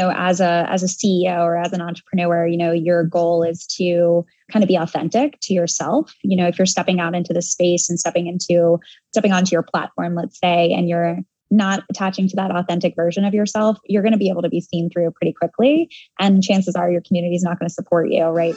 know, as a as a CEO or as an entrepreneur, you know, your goal is to kind of be authentic to yourself. You know, if you're stepping out into the space and stepping into stepping onto your platform, let's say, and you're not attaching to that authentic version of yourself, you're going to be able to be seen through pretty quickly. And chances are your community is not going to support you, right?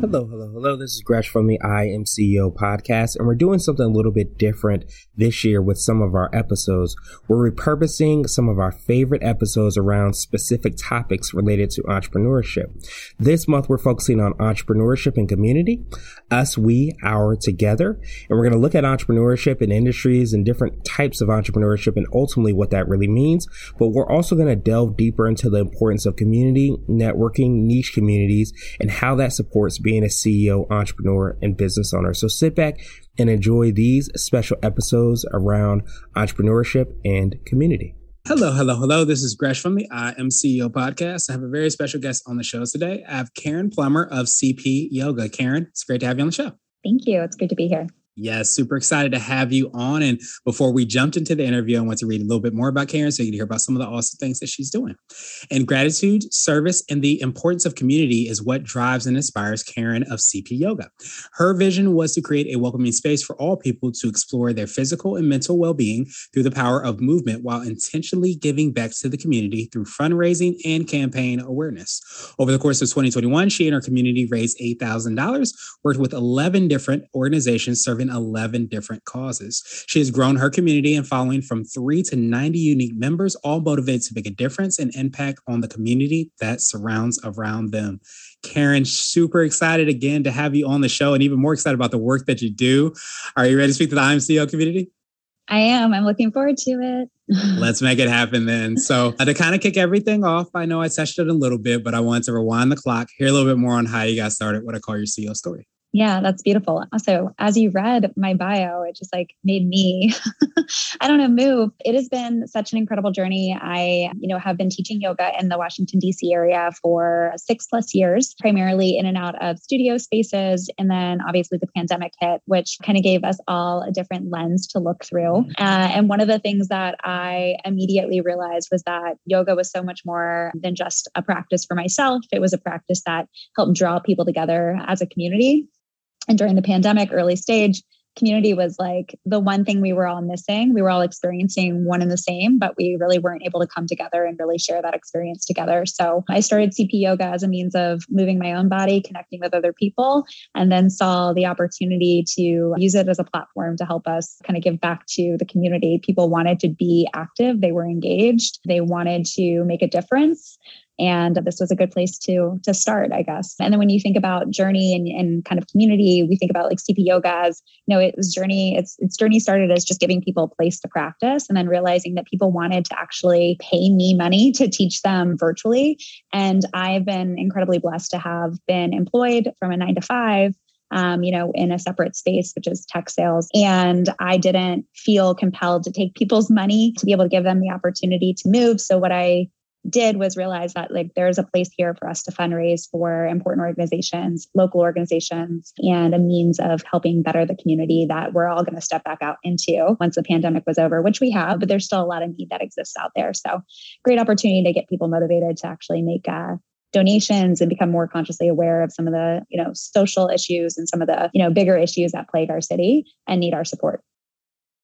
Hello, hello, hello. This is Gresh from the I Am CEO podcast, and we're doing something a little bit different this year with some of our episodes. We're repurposing some of our favorite episodes around specific topics related to entrepreneurship. This month, we're focusing on entrepreneurship and community, us, we, our, together, and we're going to look at entrepreneurship and industries and different types of entrepreneurship and ultimately what that really means. But we're also going to delve deeper into the importance of community, networking, niche communities, and how that supports being a CEO, entrepreneur, and business owner. So sit back and enjoy these special episodes around entrepreneurship and community. Hello, hello, hello. This is Gresh from the I Am CEO podcast. I have a very special guest on the show today. I have Karen Plummer of CP Yoga. Karen, it's great to have you on the show. Thank you. It's good to be here. Yes, super excited to have you on. And before we jumped into the interview, I want to read a little bit more about Karen so you can hear about some of the awesome things that she's doing. And gratitude, service, and the importance of community is what drives and inspires Karen of CP Yoga. Her vision was to create a welcoming space for all people to explore their physical and mental well being through the power of movement while intentionally giving back to the community through fundraising and campaign awareness. Over the course of 2021, she and her community raised $8,000, worked with 11 different organizations serving 11 different causes. She has grown her community and following from three to 90 unique members, all motivated to make a difference and impact on the community that surrounds around them. Karen, super excited again to have you on the show and even more excited about the work that you do. Are you ready to speak to the I Am CEO community? I am. I'm looking forward to it. Let's make it happen then. So, uh, to kind of kick everything off, I know I touched it a little bit, but I want to rewind the clock, hear a little bit more on how you got started, what I call your CEO story. Yeah, that's beautiful. Also, as you read my bio, it just like made me, I don't know, move. It has been such an incredible journey. I, you know, have been teaching yoga in the Washington, D.C. area for six plus years, primarily in and out of studio spaces. And then obviously the pandemic hit, which kind of gave us all a different lens to look through. Mm-hmm. Uh, and one of the things that I immediately realized was that yoga was so much more than just a practice for myself. It was a practice that helped draw people together as a community. And during the pandemic, early stage, community was like the one thing we were all missing. We were all experiencing one and the same, but we really weren't able to come together and really share that experience together. So I started CP Yoga as a means of moving my own body, connecting with other people, and then saw the opportunity to use it as a platform to help us kind of give back to the community. People wanted to be active, they were engaged, they wanted to make a difference and this was a good place to to start i guess and then when you think about journey and, and kind of community we think about like cp yoga as you know it was journey it's its journey started as just giving people a place to practice and then realizing that people wanted to actually pay me money to teach them virtually and i've been incredibly blessed to have been employed from a nine to five um, you know, in a separate space, which is tech sales. And I didn't feel compelled to take people's money to be able to give them the opportunity to move. So what I did was realize that like there's a place here for us to fundraise for important organizations, local organizations, and a means of helping better the community that we're all going to step back out into once the pandemic was over, which we have, but there's still a lot of need that exists out there. So great opportunity to get people motivated to actually make uh, donations and become more consciously aware of some of the you know social issues and some of the you know bigger issues that plague our city and need our support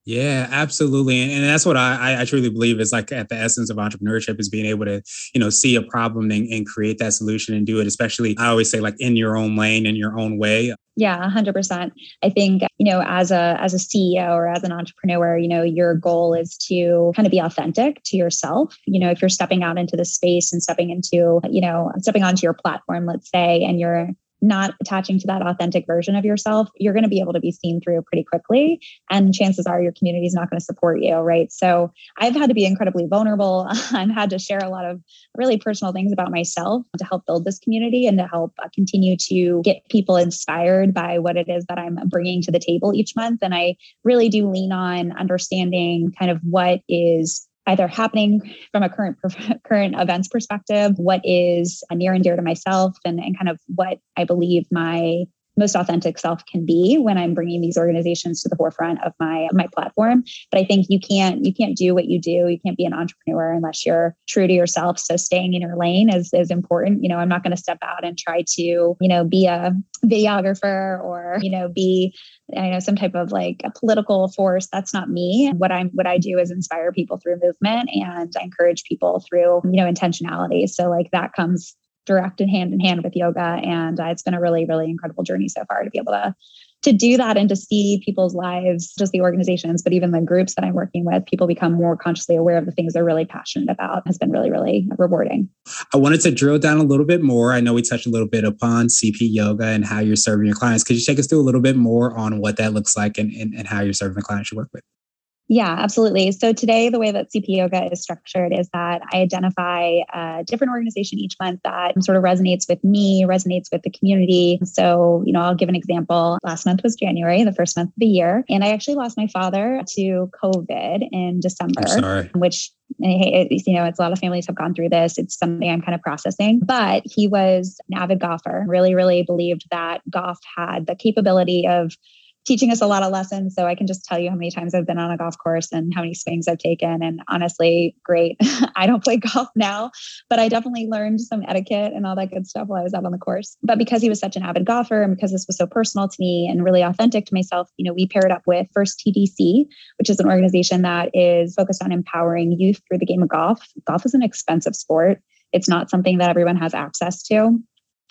yeah, absolutely. And, and that's what I, I truly believe is like at the essence of entrepreneurship is being able to, you know, see a problem and, and create that solution and do it, especially I always say like in your own lane, in your own way. Yeah, 100%. I think, you know, as a as a CEO or as an entrepreneur, you know, your goal is to kind of be authentic to yourself. You know, if you're stepping out into the space and stepping into, you know, stepping onto your platform, let's say, and you're not attaching to that authentic version of yourself, you're going to be able to be seen through pretty quickly. And chances are your community is not going to support you, right? So I've had to be incredibly vulnerable. I've had to share a lot of really personal things about myself to help build this community and to help uh, continue to get people inspired by what it is that I'm bringing to the table each month. And I really do lean on understanding kind of what is either happening from a current current events perspective, what is uh, near and dear to myself, and, and kind of what I believe my most authentic self can be when I'm bringing these organizations to the forefront of my my platform. But I think you can't you can't do what you do. You can't be an entrepreneur unless you're true to yourself. So staying in your lane is is important. You know, I'm not going to step out and try to you know be a videographer or you know be I know some type of like a political force. That's not me. What I'm what I do is inspire people through movement and I encourage people through you know intentionality. So like that comes direct and hand in hand with yoga. And uh, it's been a really, really incredible journey so far to be able to to do that and to see people's lives, just the organizations, but even the groups that I'm working with, people become more consciously aware of the things they're really passionate about has been really, really rewarding. I wanted to drill down a little bit more. I know we touched a little bit upon CP yoga and how you're serving your clients. Could you take us through a little bit more on what that looks like and, and, and how you're serving the clients you work with? Yeah, absolutely. So today, the way that CP Yoga is structured is that I identify a different organization each month that sort of resonates with me, resonates with the community. So, you know, I'll give an example. Last month was January, the first month of the year, and I actually lost my father to COVID in December, which you know, it's a lot of families have gone through this. It's something I'm kind of processing. But he was an avid golfer, really, really believed that golf had the capability of teaching us a lot of lessons. So I can just tell you how many times I've been on a golf course and how many swings I've taken. And honestly, great. I don't play golf now, but I definitely learned some etiquette and all that good stuff while I was out on the course. But because he was such an avid golfer and because this was so personal to me and really authentic to myself, you know, we paired up with First Tee DC, which is an organization that is focused on empowering youth through the game of golf. Golf is an expensive sport. It's not something that everyone has access to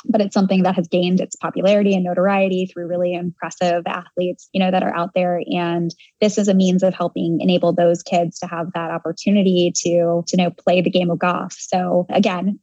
but it's something that has gained its popularity and notoriety through really impressive athletes you know that are out there. And this is a means of helping enable those kids to have that opportunity to to know play the game of golf. So again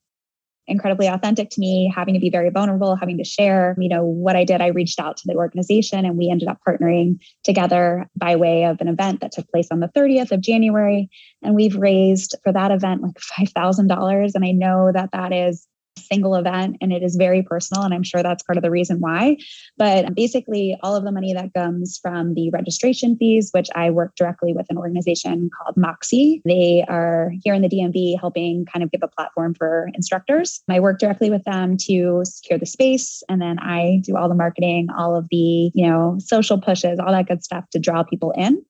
incredibly authentic to me having to be very vulnerable having to share you know what i did. I reached out to the organization and we ended up partnering together by way of an event that took place on the 30th of january. And we've raised for that event like $5000 and i know that that is single event and it is very personal. And I'm sure that's part of the reason why. But basically, all of the money that comes from the registration fees, which I work directly with an organization called Moxie, they are here in the DMV helping kind of give a platform for instructors. I work directly with them to secure the space. And then I do all the marketing, all of the, you know, social pushes, all that good stuff to draw people in.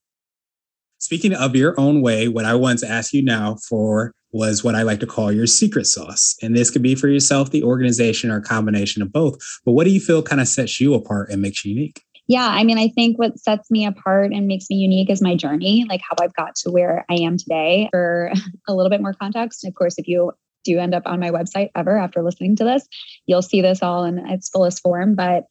Speaking of your own way, what I want to ask you now for was what I like to call your secret sauce. And this could be for yourself, the organization, or a combination of both. But what do you feel kind of sets you apart and makes you unique? Yeah, I mean, I think what sets me apart and makes me unique is my journey, like how I've got to where I am today. For a little bit more context, of course, if you do end up on my website ever after listening to this, you'll see this all in its fullest form. But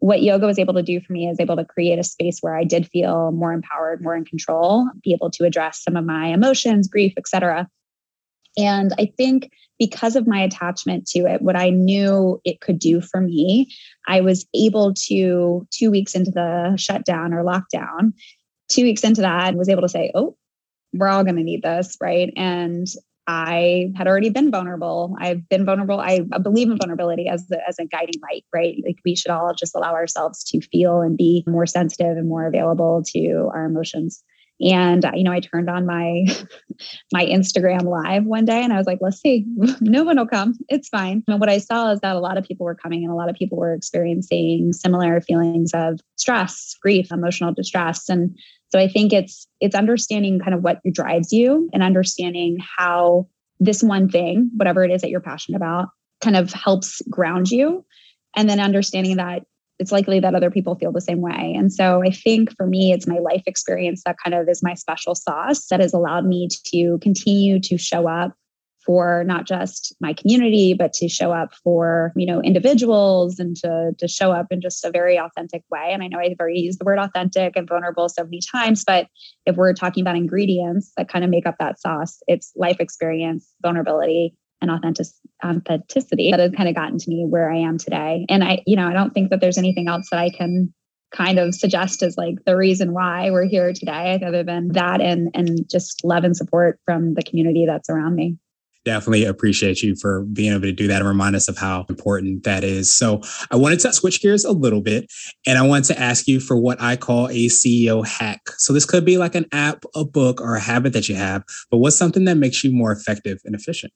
what yoga was able to do for me is able to create a space where I did feel more empowered, more in control, be able to address some of my emotions, grief, etc. And I think because of my attachment to it, what I knew it could do for me, I was able to, two weeks into the shutdown or lockdown, two weeks into that, was able to say, oh, we're all going to need this, right? And I had already been vulnerable. I've been vulnerable. I believe in vulnerability as a, as a guiding light, right? Like we should all just allow ourselves to feel and be more sensitive and more available to our emotions. And uh, you know, I turned on my my Instagram live one day and I was like, let's see, no one will come. It's fine. And what I saw is that a lot of people were coming and a lot of people were experiencing similar feelings of stress, grief, emotional distress. And so I think it's it's understanding kind of what drives you and understanding how this one thing, whatever it is that you're passionate about, kind of helps ground you. And then understanding that it's likely that other people feel the same way. And so I think for me, it's my life experience that kind of is my special sauce that has allowed me to continue to show up for not just my community, but to show up for, you know, individuals and to, to show up in just a very authentic way. And I know I've already used the word authentic and vulnerable so many times, but if we're talking about ingredients that kind of make up that sauce, it's life experience, vulnerability, and authentic authenticity that has kind of gotten to me where I am today. And I, you know, I don't think that there's anything else that I can kind of suggest as like the reason why we're here today, other than that and and just love and support from the community that's around me definitely appreciate you for being able to do that and remind us of how important that is. So I wanted to switch gears a little bit and I wanted to ask you for what I call a CEO hack. So this could be like an app, a book, or a habit that you have, but what's something that makes you more effective and efficient?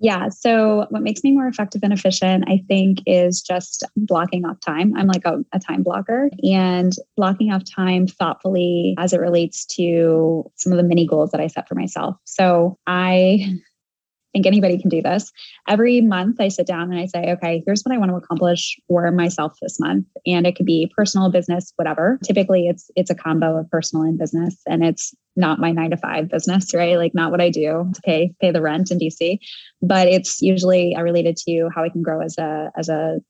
Yeah. So, what makes me more effective and efficient, I think, is just blocking off time. I'm like a, a, time blocker and blocking off time thoughtfully as it relates to some of the mini goals that I set for myself. So, I think anybody can do this. Every month, I sit down and I say, okay, here's what I want to accomplish for myself this month, and it could be personal, business, whatever. Typically, it's it's a combo of personal and business, and it's not my nine to five business, right? Like not what I do to pay pay the rent in DC, but it's usually related to how I can grow as a as a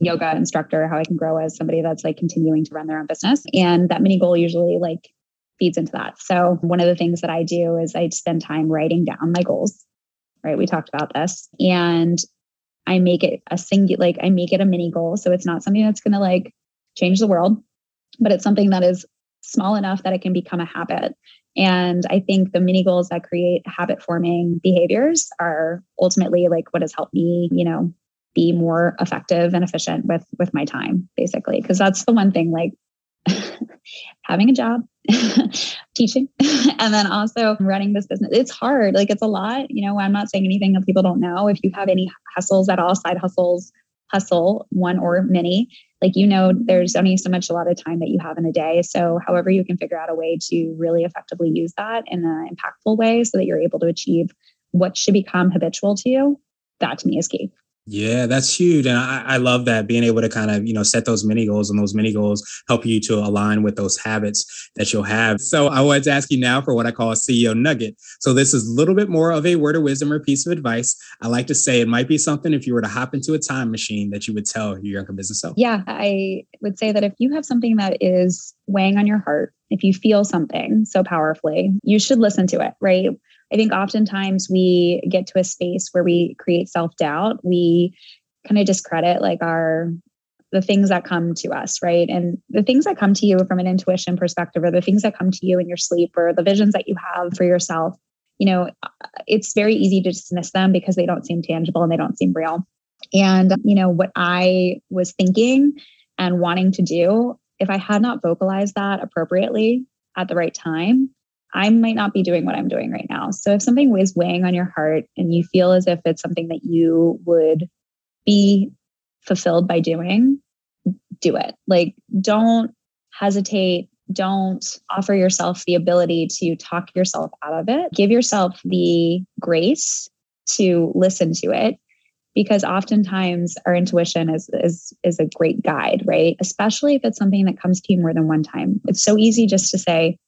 yoga instructor, how I can grow as somebody that's like continuing to run their own business, and that mini goal usually like feeds into that. So one of the things that I do is I spend time writing down my goals right? We talked about this. And I make it a single, like I make it a mini goal. So it's not something that's going to like change the world, but it's something that is small enough that it can become a habit. And I think the mini goals that create habit forming behaviors are ultimately like what has helped me, you know, be more effective and efficient with with my time basically because that's the one thing like having a job, teaching, and then also running this business. It's hard. Like it's a lot. You know, I'm not saying anything that people don't know. If you have any hustles at all, side hustles, hustle, one or many, like you know, there's only so much a lot of time that you have in a day. So however you can figure out a way to really effectively use that in an impactful way so that you're able to achieve what should become habitual to you, that to me is key. Yeah, that's huge. And I, I, love that being able to kind of, you know, set those mini goals and those mini goals help you to align with those habits that you'll have. So I wanted to ask you now for what I call a CEO nugget. So this is a little bit more of a word of wisdom or piece of advice. I like to say it might be something if you were to hop into a time machine that you would tell your younger business self. Yeah, I would say that if you have something that is weighing on your heart, if you feel something so powerfully, you should listen to it, right? I think oftentimes we get to a space where we create self doubt. We kind of discredit like our the things that come to us, right? And the things that come to you from an intuition perspective, or the things that come to you in your sleep, or the visions that you have for yourself, you know, it's very easy to dismiss them because they don't seem tangible and they don't seem real. And, you know, what I was thinking and wanting to do, if I had not vocalized that appropriately at the right time, I might not be doing what I'm doing right now. So if something is weighing on your heart and you feel as if it's something that you would be fulfilled by doing, do it. Like, don't hesitate. Don't offer yourself the ability to talk yourself out of it. Give yourself the grace to listen to it because oftentimes our intuition is, is is a great guide right especially if it's something that comes to you more than one time it's so easy just to say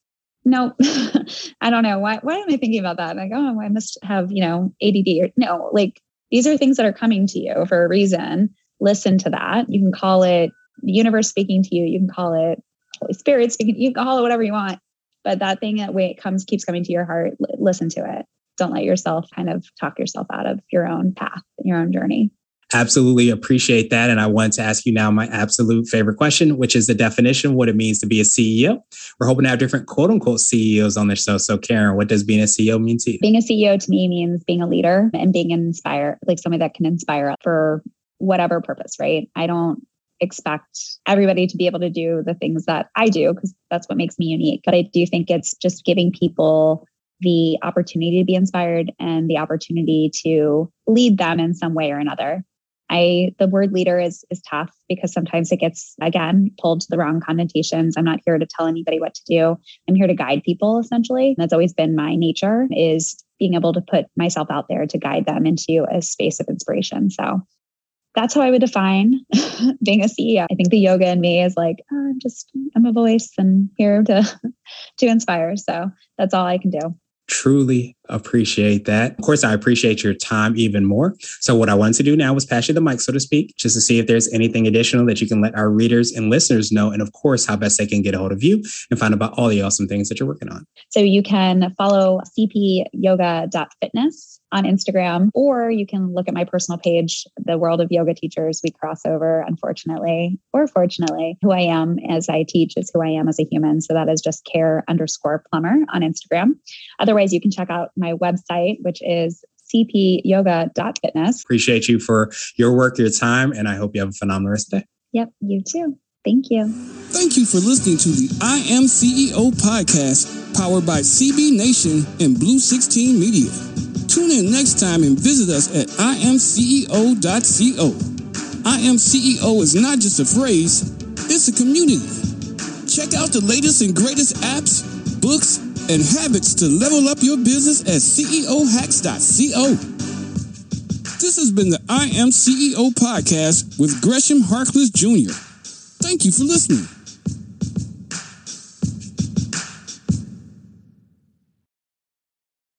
no, I don't know. Why, why am I thinking about that? Like, oh, I must have, you know, ADD or no, like these are things that are coming to you for a reason. Listen to that. You can call it the universe speaking to you. You can call it Holy Spirit speaking. You can call it whatever you want. But that thing that way it comes, keeps coming to your heart, listen to it. Don't let yourself kind of talk yourself out of your own path, your own journey. Absolutely appreciate that. And I want to ask you now my absolute favorite question, which is the definition of what it means to be a CEO. We're hoping to have different quote unquote CEOs on this show. So, Karen, what does being a CEO mean to you? Being a CEO to me means being a leader and being inspired, like somebody that can inspire for whatever purpose, right? I don't expect everybody to be able to do the things that I do because that's what makes me unique. But I do think it's just giving people the opportunity to be inspired and the opportunity to lead them in some way or another. I the word leader is is tough because sometimes it gets again pulled to the wrong connotations. I'm not here to tell anybody what to do. I'm here to guide people essentially. That's always been my nature is being able to put myself out there to guide them into a space of inspiration. So that's how I would define being a CEO. I think the yoga in me is like, oh, I'm just I'm a voice and here to to inspire. So that's all I can do truly appreciate that. Of course, I appreciate your time even more. So, what I wanted to do now was pass you the mic, so to speak, just to see if there's anything additional that you can let our readers and listeners know. And of course, how best they can get a hold of you and find out about all the awesome things that you're working on. So, you can follow cpyoga.fitness on Instagram, or you can look at my personal page, The World of Yoga Teachers. We cross over, unfortunately, or fortunately. Who I am as I teach is who I am as a human. So that is just care underscore plumber on Instagram. Otherwise, you can check out my website, which is cpyoga.fitness. Appreciate you for your work, your time, and I hope you have a phenomenal rest day. Yep, you too. Thank you. Thank you for listening to the I Am CEO podcast powered by CB Nation and Blue 16 Media. Tune in next time and visit us at imceo.co. IMCEO is not just a phrase, it's a community. Check out the latest and greatest apps, books, and habits to level up your business at ceohacks.co. This has been the I Am CEO podcast with Gresham Harkless Jr. Thank you for listening.